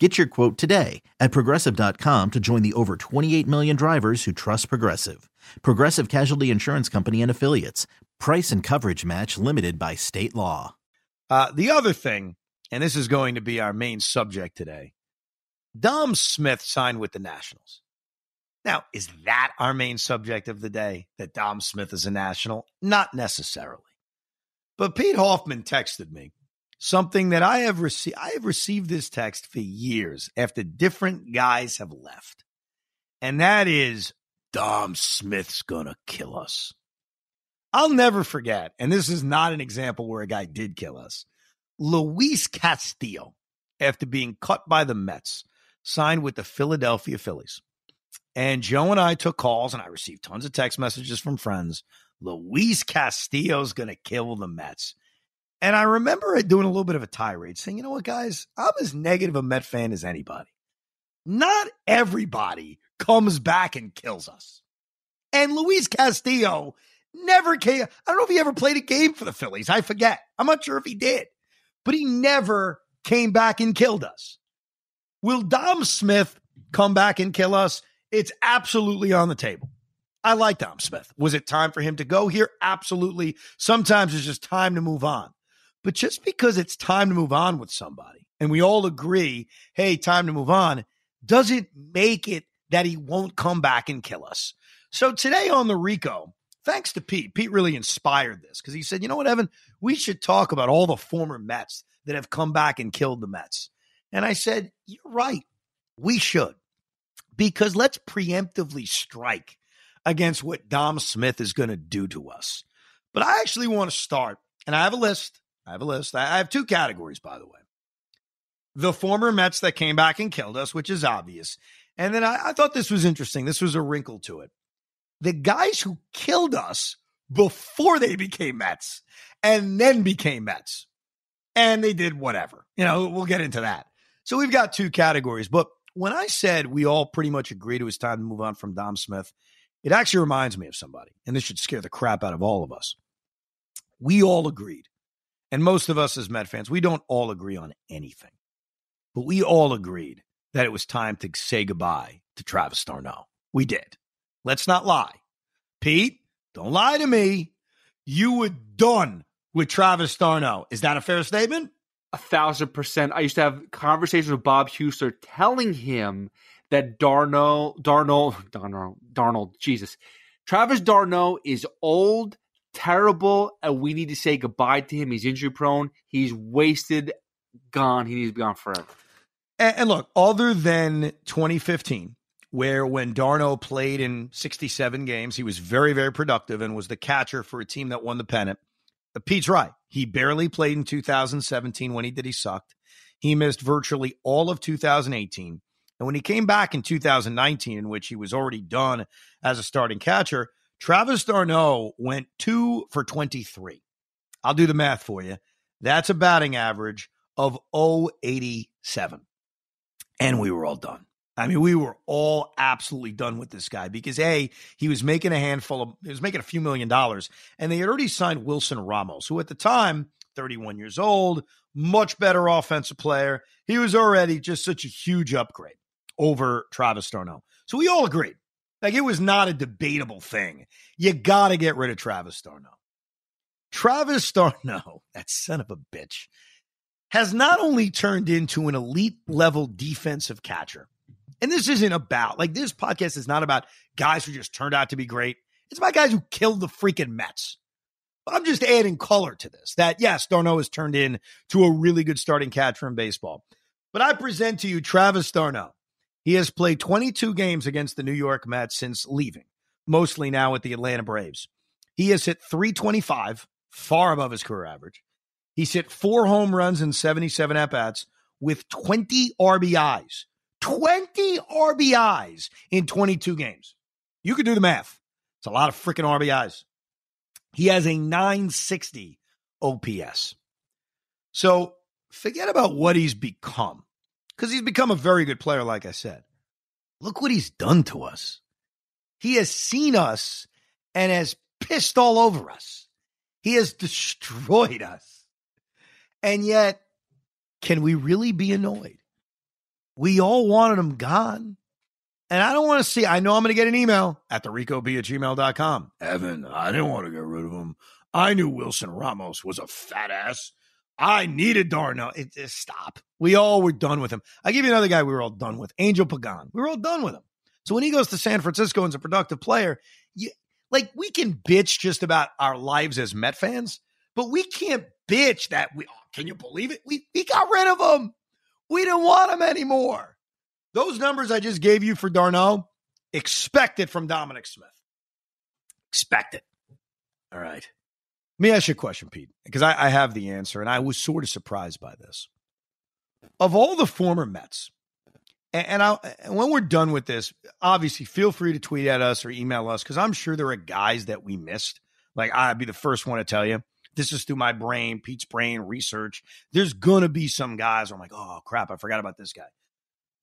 Get your quote today at progressive.com to join the over 28 million drivers who trust Progressive. Progressive Casualty Insurance Company and Affiliates. Price and coverage match limited by state law. Uh, the other thing, and this is going to be our main subject today Dom Smith signed with the Nationals. Now, is that our main subject of the day? That Dom Smith is a national? Not necessarily. But Pete Hoffman texted me something that I have received. I have received this text for years after different guys have left. And that is Dom Smith's gonna kill us. I'll never forget, and this is not an example where a guy did kill us. Luis Castillo, after being cut by the Mets, signed with the Philadelphia Phillies. And Joe and I took calls, and I received tons of text messages from friends. Luis Castillo's going to kill the Mets. And I remember doing a little bit of a tirade saying, you know what, guys, I'm as negative a Met fan as anybody. Not everybody comes back and kills us. And Luis Castillo never came. I don't know if he ever played a game for the Phillies. I forget. I'm not sure if he did, but he never came back and killed us. Will Dom Smith come back and kill us? It's absolutely on the table. I like Dom Smith. Was it time for him to go here? Absolutely. Sometimes it's just time to move on. But just because it's time to move on with somebody and we all agree, hey, time to move on, doesn't make it that he won't come back and kill us. So today on the Rico, thanks to Pete, Pete really inspired this because he said, you know what, Evan, we should talk about all the former Mets that have come back and killed the Mets. And I said, you're right. We should because let's preemptively strike against what Dom Smith is going to do to us. But I actually want to start, and I have a list. I have a list. I have two categories, by the way. The former Mets that came back and killed us, which is obvious. And then I, I thought this was interesting. This was a wrinkle to it. The guys who killed us before they became Mets and then became Mets. And they did whatever. You know, we'll get into that. So we've got two categories. But when I said we all pretty much agreed it was time to move on from Dom Smith, it actually reminds me of somebody. And this should scare the crap out of all of us. We all agreed. And most of us as Met fans, we don't all agree on anything. But we all agreed that it was time to say goodbye to Travis d'Arnaud. We did. Let's not lie. Pete, don't lie to me. You were done with Travis d'Arnaud. Is that a fair statement? A thousand percent. I used to have conversations with Bob Huster telling him that d'Arnaud, d'Arnaud, d'Arnaud, Darnold, Jesus, Travis d'Arnaud is old, terrible, and we need to say goodbye to him. He's injury prone. He's wasted, gone. He needs to be gone forever. And, and look, other than 2015, where when d'Arnaud played in 67 games, he was very, very productive and was the catcher for a team that won the pennant. But Pete's right. He barely played in 2017. When he did, he sucked. He missed virtually all of 2018. And when he came back in 2019, in which he was already done as a starting catcher, Travis d'Arnaud went two for 23. I'll do the math for you. That's a batting average of 087 and we were all done. I mean, we were all absolutely done with this guy because a he was making a handful of he was making a few million dollars, and they had already signed Wilson Ramos, who at the time, 31 years old, much better offensive player. He was already just such a huge upgrade over Travis d'Arnaud. So we all agreed. Like it was not a debatable thing. You got to get rid of Travis d'Arnaud. Travis d'Arnaud, that son of a bitch, has not only turned into an elite level defensive catcher, and this isn't about like this podcast is not about guys who just turned out to be great. It's about guys who killed the freaking Mets. But I'm just adding color to this that yes, d'Arnaud has turned in to a really good starting catcher in baseball. But I present to you Travis d'Arnaud. He has played 22 games against the New York Mets since leaving, mostly now with the Atlanta Braves. He has hit 325, far above his career average. He's hit four home runs and 77 at bats with 20 RBIs. 20 RBIs in 22 games. You could do the math. It's a lot of freaking RBIs. He has a 960 OPS. So forget about what he's become because he's become a very good player, like I said. Look what he's done to us. He has seen us and has pissed all over us. He has destroyed us. And yet, can we really be annoyed? We all wanted him gone. And I don't want to see, I know I'm going to get an email at the ricob at gmail.com. Evan, I didn't want to get rid of him. I knew Wilson Ramos was a fat ass. I needed d'Arnaud. It, it, stop. We all were done with him. I give you another guy we were all done with, Angel Pagan. We were all done with him. So when he goes to San Francisco and is a productive player, you, like we can bitch just about our lives as Met fans, but we can't bitch that we. Oh, can you believe it? We we got rid of him. We didn't want him anymore. Those numbers I just gave you for d'Arnaud, expect it from Dominic Smith. Expect it. All right. Let me ask you a question, Pete, because I, I have the answer, and I was sort of surprised by this. Of all the former Mets, and, I, and when we're done with this, obviously feel free to tweet at us or email us because I'm sure there are guys that we missed. Like I'd be the first one to tell you. This is through my brain, Pete's brain research. There's gonna be some guys I'm like, oh crap, I forgot about this guy.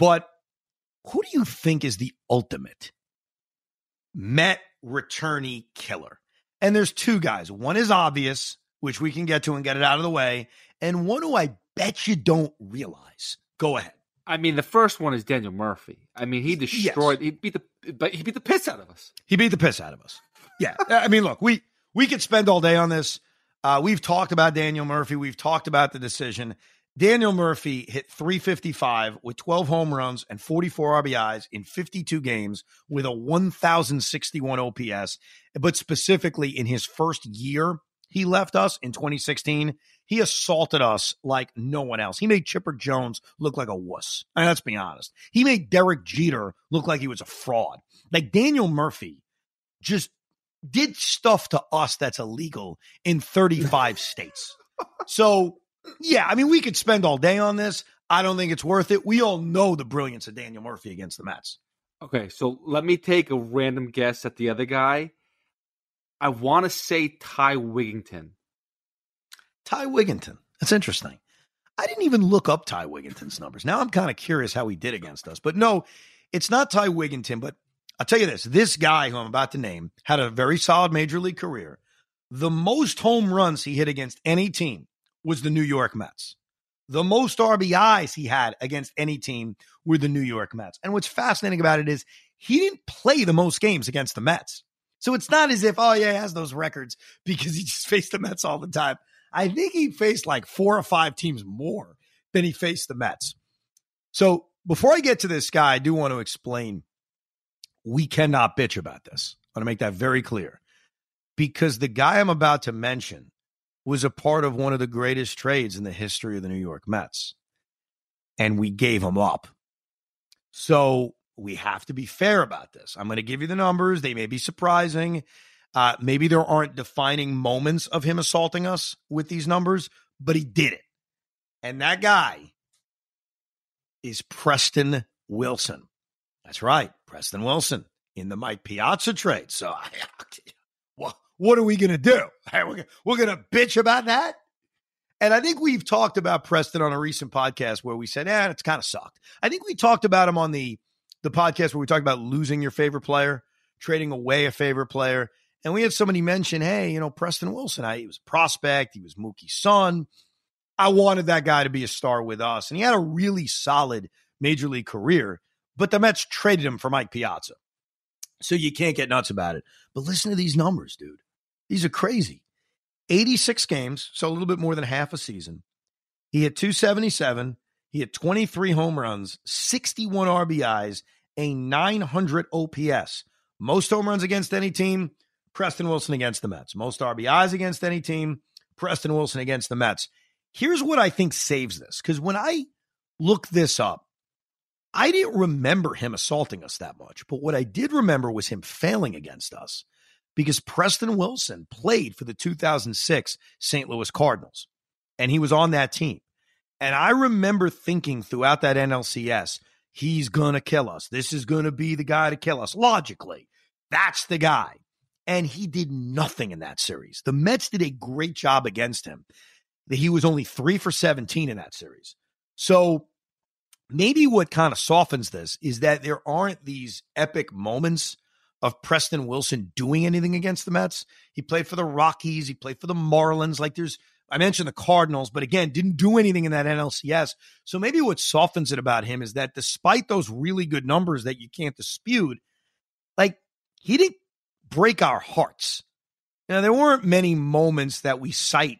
But who do you think is the ultimate Met returnee killer? And there's two guys. One is obvious, which we can get to and get it out of the way, and one who I bet you don't realize. Go ahead. I mean, the first one is Daniel Murphy. I mean, he destroyed. Yes. He beat the, but he beat the piss out of us. He beat the piss out of us. Yeah, I mean, look, we we could spend all day on this. Uh, we've talked about Daniel Murphy. We've talked about the decision. Daniel Murphy hit 355 with 12 home runs and 44 RBIs in 52 games with a 1,061 OPS. But specifically in his first year, he left us in 2016 he assaulted us like no one else. He made Chipper Jones look like a wuss. I mean, let's be honest. He made Derek Jeter look like he was a fraud. Like Daniel Murphy just did stuff to us that's illegal in 35 states. So, yeah, I mean, we could spend all day on this. I don't think it's worth it. We all know the brilliance of Daniel Murphy against the Mets. Okay, so let me take a random guess at the other guy. I want to say Ty Wigginton. Ty Wigginton. That's interesting. I didn't even look up Ty Wigginton's numbers. Now I'm kind of curious how he did against us. But no, it's not Ty Wigginton. But I'll tell you this this guy who I'm about to name had a very solid major league career. The most home runs he hit against any team was the New York Mets. The most RBIs he had against any team were the New York Mets. And what's fascinating about it is he didn't play the most games against the Mets. So it's not as if, oh, yeah, he has those records because he just faced the Mets all the time. I think he faced like four or five teams more than he faced the Mets. So before I get to this guy, I do want to explain we cannot bitch about this. I want to make that very clear because the guy I'm about to mention was a part of one of the greatest trades in the history of the New York Mets. And we gave him up. So we have to be fair about this. I'm going to give you the numbers. They may be surprising. Uh, maybe there aren't defining moments of him assaulting us with these numbers, but he did it. And that guy is Preston Wilson. That's right, Preston Wilson in the Mike Piazza trade. So, what are we going to do? We're going to bitch about that? And I think we've talked about Preston on a recent podcast where we said, "Yeah, it's kind of sucked." I think we talked about him on the the podcast where we talk about losing your favorite player, trading away a favorite player. And we had somebody mention, hey, you know, Preston Wilson, I, he was a prospect. He was Mookie's son. I wanted that guy to be a star with us. And he had a really solid major league career, but the Mets traded him for Mike Piazza. So you can't get nuts about it. But listen to these numbers, dude. These are crazy. 86 games, so a little bit more than half a season. He hit 277. He had 23 home runs, 61 RBIs, a 900 OPS. Most home runs against any team, Preston Wilson against the Mets. Most RBIs against any team, Preston Wilson against the Mets. Here's what I think saves this because when I look this up, I didn't remember him assaulting us that much. But what I did remember was him failing against us because Preston Wilson played for the 2006 St. Louis Cardinals and he was on that team. And I remember thinking throughout that NLCS, he's going to kill us. This is going to be the guy to kill us. Logically, that's the guy. and he did nothing in that series. The Mets did a great job against him. He was only three for 17 in that series. So maybe what kind of softens this is that there aren't these epic moments of Preston Wilson doing anything against the Mets. He played for the Rockies, he played for the Marlins. Like there's, I mentioned the Cardinals, but again, didn't do anything in that NLCS. So maybe what softens it about him is that despite those really good numbers that you can't dispute, like he didn't break our hearts. Now, there weren't many moments that we cite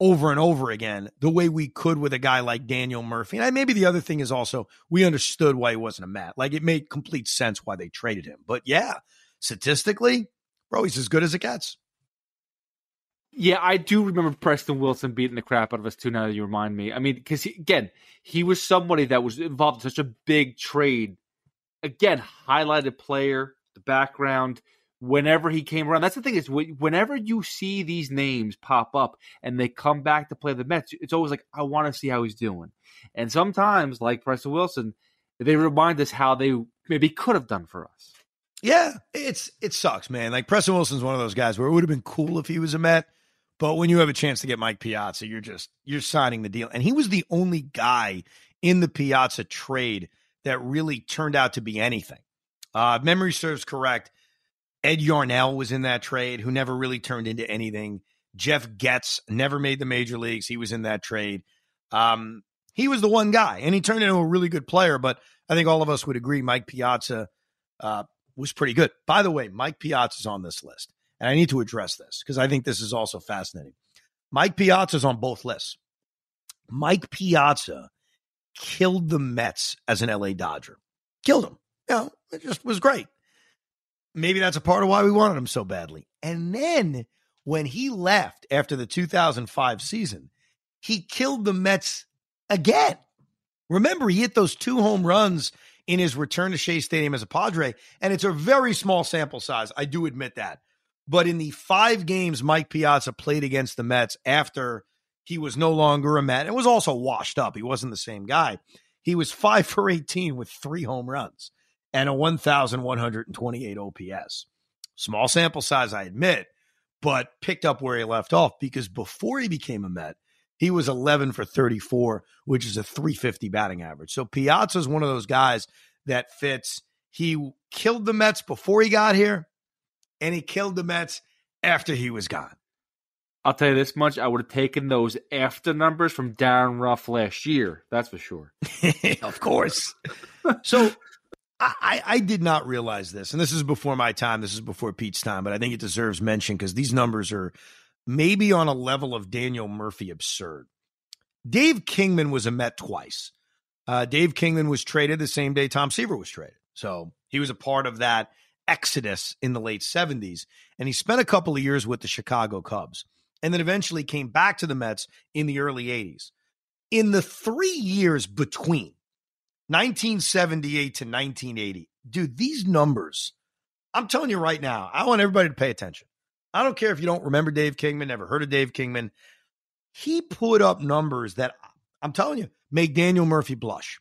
over and over again the way we could with a guy like Daniel Murphy. And maybe the other thing is also we understood why he wasn't a Met. Like it made complete sense why they traded him. But yeah, statistically, bro, he's as good as it gets. Yeah, I do remember Preston Wilson beating the crap out of us too. Now that you remind me, I mean, because again, he was somebody that was involved in such a big trade. Again, highlighted player, the background, whenever he came around. That's the thing is, whenever you see these names pop up and they come back to play the Mets, it's always like I want to see how he's doing. And sometimes, like Preston Wilson, they remind us how they maybe could have done for us. Yeah, it's it sucks, man. Like Preston Wilson's one of those guys where it would have been cool if he was a Met, but when you have a chance to get Mike Piazza, you're just you're signing the deal. And he was the only guy in the Piazza trade that really turned out to be anything. Uh, memory serves correct. Ed Yarnall was in that trade, who never really turned into anything. Geoff Goetz never made the major leagues. He was in that trade. Um, he was the one guy, and he turned into a really good player. But I think all of us would agree Mike Piazza uh, was pretty good. By the way, Mike Piazza's on this list, and I need to address this because I think this is also fascinating. Mike Piazza's on both lists. Mike Piazza killed the Mets as an LA Dodger. Killed him. You know, it just was great maybe that's a part of why we wanted him so badly. And then when he left after the 2005 season, he killed the Mets again. Remember, he hit those two home runs in his return to Shea Stadium as a Padre, and it's a very small sample size. I do admit that. But in the five games Mike Piazza played against the Mets after he was no longer a Met, it was also washed up. He wasn't the same guy. He was five for 18 with three home runs and a 1,128 OPS. Small sample size, I admit, but picked up where he left off because before he became a Met, he was 11 for 34, which is a 350 batting average. So Piazza is one of those guys that fits. He killed the Mets before he got here, and he killed the Mets after he was gone. I'll tell you this much: I would have taken those after numbers from Darin Ruf last year. That's for sure. of course. So I, I did not realize this, and this is before my time. This is before Pete's time, but I think it deserves mention because these numbers are maybe on a level of Daniel Murphy absurd. Dave Kingman was a Met twice. Uh, Dave Kingman was traded the same day Tom Seaver was traded. So he was a part of that exodus in the late 70s. And he spent a couple of years with the Chicago Cubs and then eventually came back to the Mets in the early 80s. In the three years between 1978 to 1980. Dude, these numbers, I'm telling you right now, I want everybody to pay attention. I don't care if you don't remember Dave Kingman, never heard of Dave Kingman. He put up numbers that I'm telling you make Daniel Murphy blush.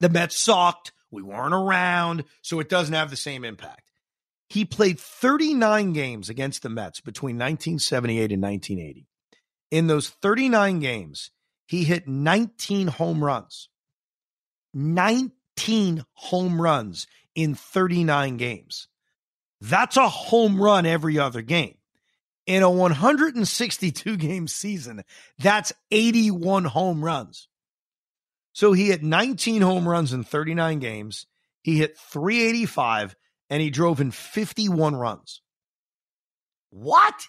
The Mets sucked. We weren't around, so it doesn't have the same impact. He played 39 games against the Mets between 1978 and 1980. In those 39 games, he hit 19 home runs. 19 home runs in 39 games. That's a home run every other game. In a 162 game season, that's 81 home runs. So he hit 19 home runs in 39 games. He hit 385 and he drove in 51 runs. What?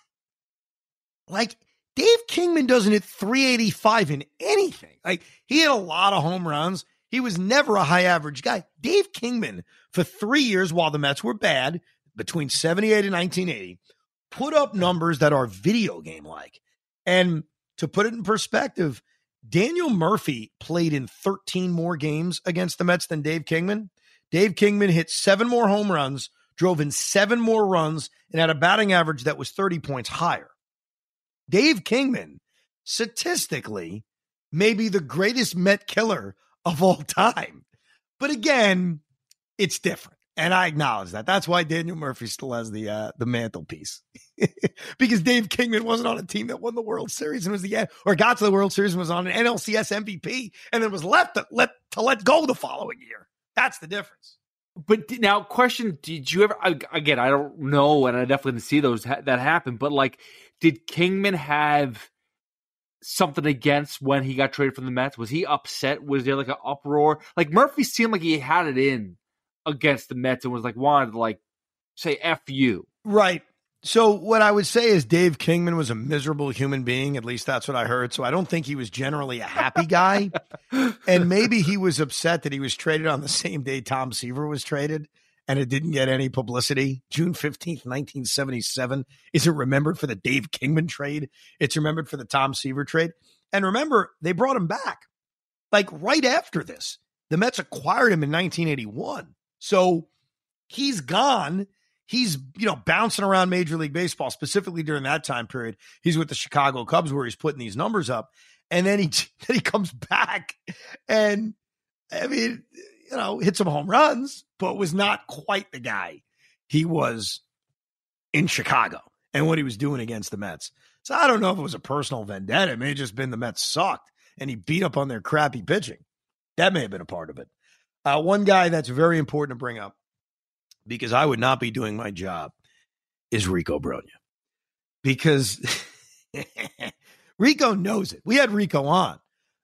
Like Dave Kingman doesn't hit 385 in anything. Like he had a lot of home runs. He was never a high average guy. Dave Kingman, for three years while the Mets were bad, between 78 and 1980, put up numbers that are video game like. And to put it in perspective, Daniel Murphy played in 13 more games against the Mets than Dave Kingman. Dave Kingman hit seven more home runs, drove in seven more runs, and had a batting average that was 30 points higher. Dave Kingman, statistically, may be the greatest Met killer of all time. But again, it's different. And I acknowledge that. That's why Daniel Murphy still has the uh, the mantelpiece. because Dave Kingman wasn't on a team that won the World Series and was the or got to the World Series and was on an NLCS MVP and then was left to let to let go the following year. That's the difference. But now, question: Did you ever? Again, I don't know, and I definitely didn't see those that happen. But like, did Kingman have something against when he got traded from the Mets? Was he upset? Was there like an uproar? Like Murphy seemed like he had it in against the Mets and was like wanted to like say "f you." Right. So what I would say is Dave Kingman was a miserable human being. At least that's what I heard. So I don't think he was generally a happy guy. and maybe he was upset that he was traded on the same day Tom Seaver was traded and it didn't get any publicity. June 15th, 1977 isn't remembered for the Dave Kingman trade. It's remembered for the Tom Seaver trade. And remember, they brought him back like right after this. The Mets acquired him in 1981. So he's gone. He's, you know, bouncing around Major League Baseball, specifically during that time period. He's with the Chicago Cubs where he's putting these numbers up. And then he then he comes back and I mean, you know, hit some home runs, but was not quite the guy he was in Chicago and what he was doing against the Mets. So I don't know if it was a personal vendetta. It may have just been the Mets sucked and he beat up on their crappy pitching. That may have been a part of it. Uh, one guy that's very important to bring up because I would not be doing my job is Rico Brogna. Because Rico knows it. We had Rico on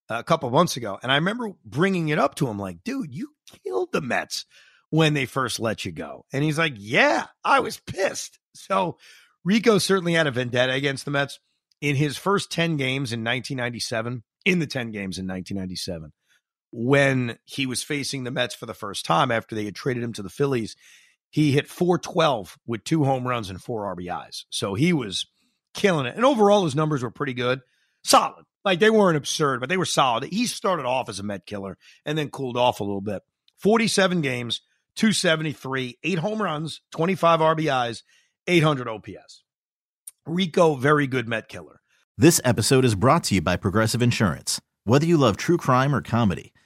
a couple months ago, and I remember bringing it up to him like, dude, you killed the Mets when they first let you go. And he's like, yeah, I was pissed. So Rico certainly had a vendetta against the Mets in his first 10 games in 1997, in the 10 games in 1997 when he was facing the Mets for the first time after they had traded him to the Phillies. He hit 412 with two home runs and four RBIs. So he was killing it. And overall, his numbers were pretty good. Solid. Like they weren't absurd, but they were solid. He started off as a Met killer and then cooled off a little bit. 47 games, 273, eight home runs, 25 RBIs, 800 OPS. Rico, very good Met killer. This episode is brought to you by Progressive Insurance. Whether you love true crime or comedy,